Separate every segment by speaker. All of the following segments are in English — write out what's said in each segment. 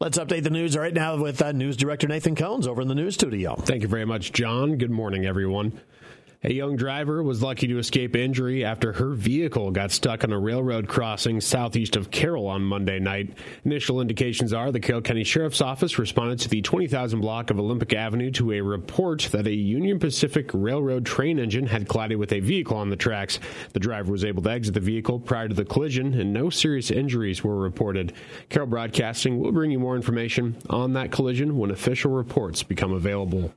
Speaker 1: Let's update the news right now with uh, News Director Nathan Cones over in the news studio.
Speaker 2: Thank you very much, John. Good morning, everyone. A young driver was lucky to escape injury after her vehicle got stuck on a railroad crossing southeast of Carroll on Monday night. Initial indications are the Carroll County Sheriff's Office responded to the 20,000 block of Olympic Avenue to a report that a Union Pacific Railroad train engine had collided with a vehicle on the tracks. The driver was able to exit the vehicle prior to the collision, and no serious injuries were reported. Carroll Broadcasting will bring you more information on that collision when official reports become available.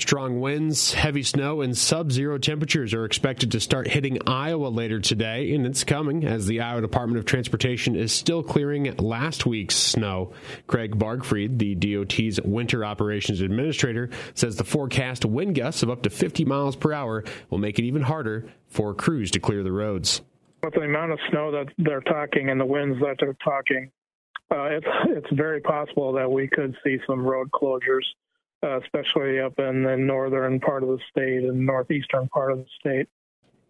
Speaker 2: Strong winds, heavy snow, and sub zero temperatures are expected to start hitting Iowa later today, and it's coming as the Iowa Department of Transportation is still clearing last week's snow. Craig Bargfrede, the DOT's Winter Operations Administrator, says the forecast wind gusts of up to 50 miles per hour will make it even harder for crews to clear the roads.
Speaker 3: With the amount of snow that they're talking and the winds that they're talking, uh, it's it's very possible that we could see some road closures uh, especially up in the northern part of the state and northeastern part of the state.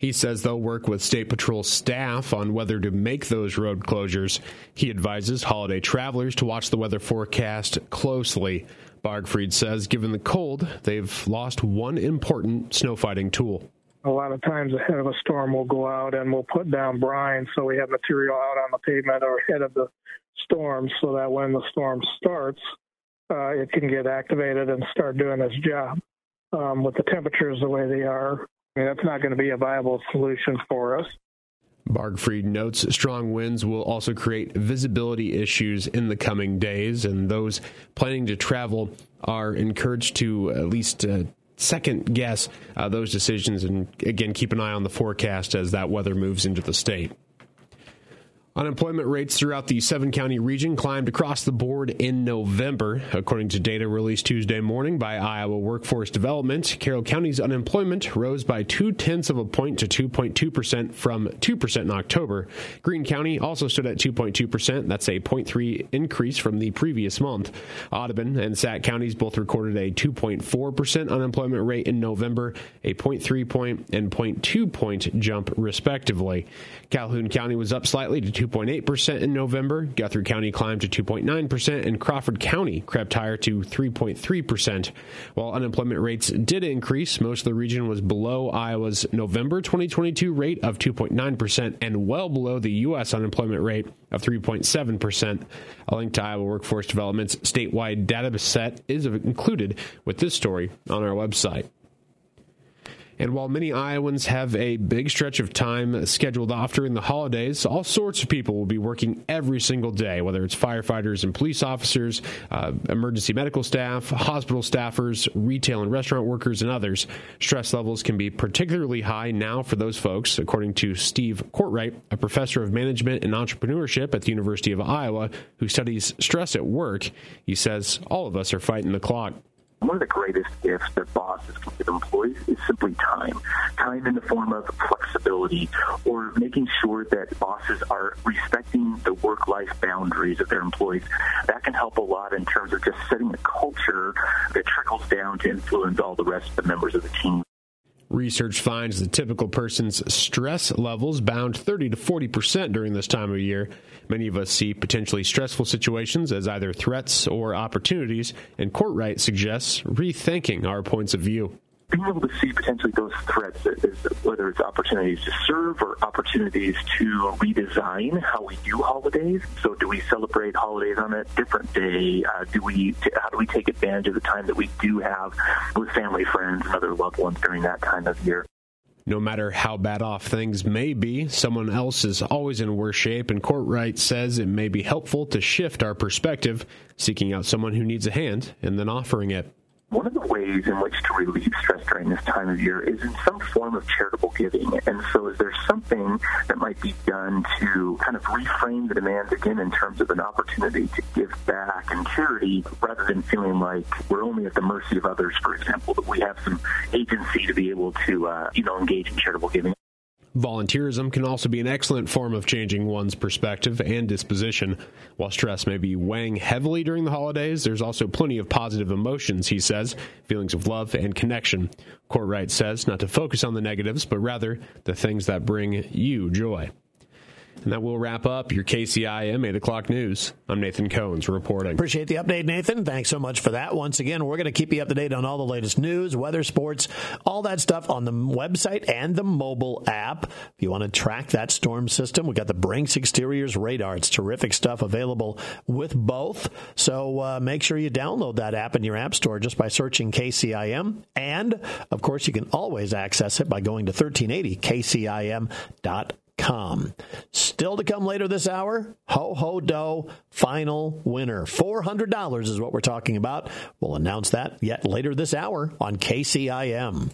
Speaker 2: He says they'll work with State Patrol staff on whether to make those road closures. He advises holiday travelers to watch the weather forecast closely. Bargfrede says, given the cold, they've lost one important snow fighting tool.
Speaker 3: A lot of times ahead of a storm, we'll go out and we'll put down brine so we have material out on the pavement or ahead of the storm so that when the storm starts, uh, it can get activated and start doing its job. Um, with the temperatures the way they are, I mean, that's not going to be a viable solution for us.
Speaker 2: Bargfrede notes strong winds will also create visibility issues in the coming days, and those planning to travel are encouraged to at least uh, second guess uh, those decisions and again keep an eye on the forecast as that weather moves into the state. Unemployment rates throughout the seven county region climbed across the board in November. According to data released Tuesday morning by Iowa Workforce Development, Carroll County's unemployment rose by two tenths of a point to 2.2% from 2% in October. Greene County also stood at 2.2%. That's a 0.3 increase from the previous month. Audubon and Sac counties both recorded a 2.4% unemployment rate in November, a 0.3 point and 0.2 point jump, respectively. Calhoun County was up slightly to 2.8% in November. Guthrie County climbed to 2.9%, and Crawford County crept higher to 3.3%. While unemployment rates did increase, most of the region was below Iowa's November 2022 rate of 2.9% and well below the U.S. unemployment rate of 3.7%. A link to Iowa Workforce Development's statewide data set is included with this story on our website. And while many Iowans have a big stretch of time scheduled off during the holidays, all sorts of people will be working every single day, whether it's firefighters and police officers, uh, emergency medical staff, hospital staffers, retail and restaurant workers, and others. Stress levels can be particularly high now for those folks, according to Steve Courtright, a professor of management and entrepreneurship at the University of Iowa who studies stress at work. He says all of us are fighting the clock.
Speaker 4: One of the greatest gifts that bosses can give employees is simply time. Time in the form of flexibility or making sure that bosses are respecting the work life boundaries of their employees. That can help a lot in terms of just setting a culture that trickles down to influence all the rest of the members of the team.
Speaker 2: Research finds the typical person's stress levels bound 30 to 40 percent during this time of year. Many of us see potentially stressful situations as either threats or opportunities, and Courtright suggests rethinking our points of view
Speaker 4: being able to see potentially those threats, whether it's opportunities to serve or opportunities to redesign how we do holidays. So, do we celebrate holidays on a different day? Uh, do we? How do we take advantage of the time that we do have with family, friends, and other loved ones during that time of year?
Speaker 2: No matter how bad off things may be, someone else is always in worse shape, and Courtright says it may be helpful to shift our perspective, seeking out someone who needs a hand and then offering it.
Speaker 4: One of the ways in which to relieve stress during this time of year is in some form of charitable giving. And so, is there something that might be done to kind of reframe the demands again in terms of an opportunity to give back and charity rather than feeling like we're only at the mercy of others, for example, that we have some agency to be able to, uh, you know, engage in charitable giving?
Speaker 2: Volunteerism can also be an excellent form of changing one's perspective and disposition. While stress may be weighing heavily during the holidays, there's also plenty of positive emotions, he says, feelings of love and connection. Courtright says not to focus on the negatives, but rather the things that bring you joy. And that will wrap up your KCIM 8 o'clock news. I'm Nathan Cohns reporting.
Speaker 1: Appreciate the update, Nathan. Thanks so much for that. Once again, we're going to keep you up to date on all the latest news, weather, sports, all that stuff on the website and the mobile app. If you want to track that storm system, we've got the Brinks Exteriors radar. It's terrific stuff available with both. So uh, make sure you download that app in your app store just by searching KCIM. And of course, you can always access it by going to 1380kcim.com. Com. Still to come later this hour, Ho Ho Do final winner. $400 is what we're talking about. We'll announce that yet later this hour on KCIM.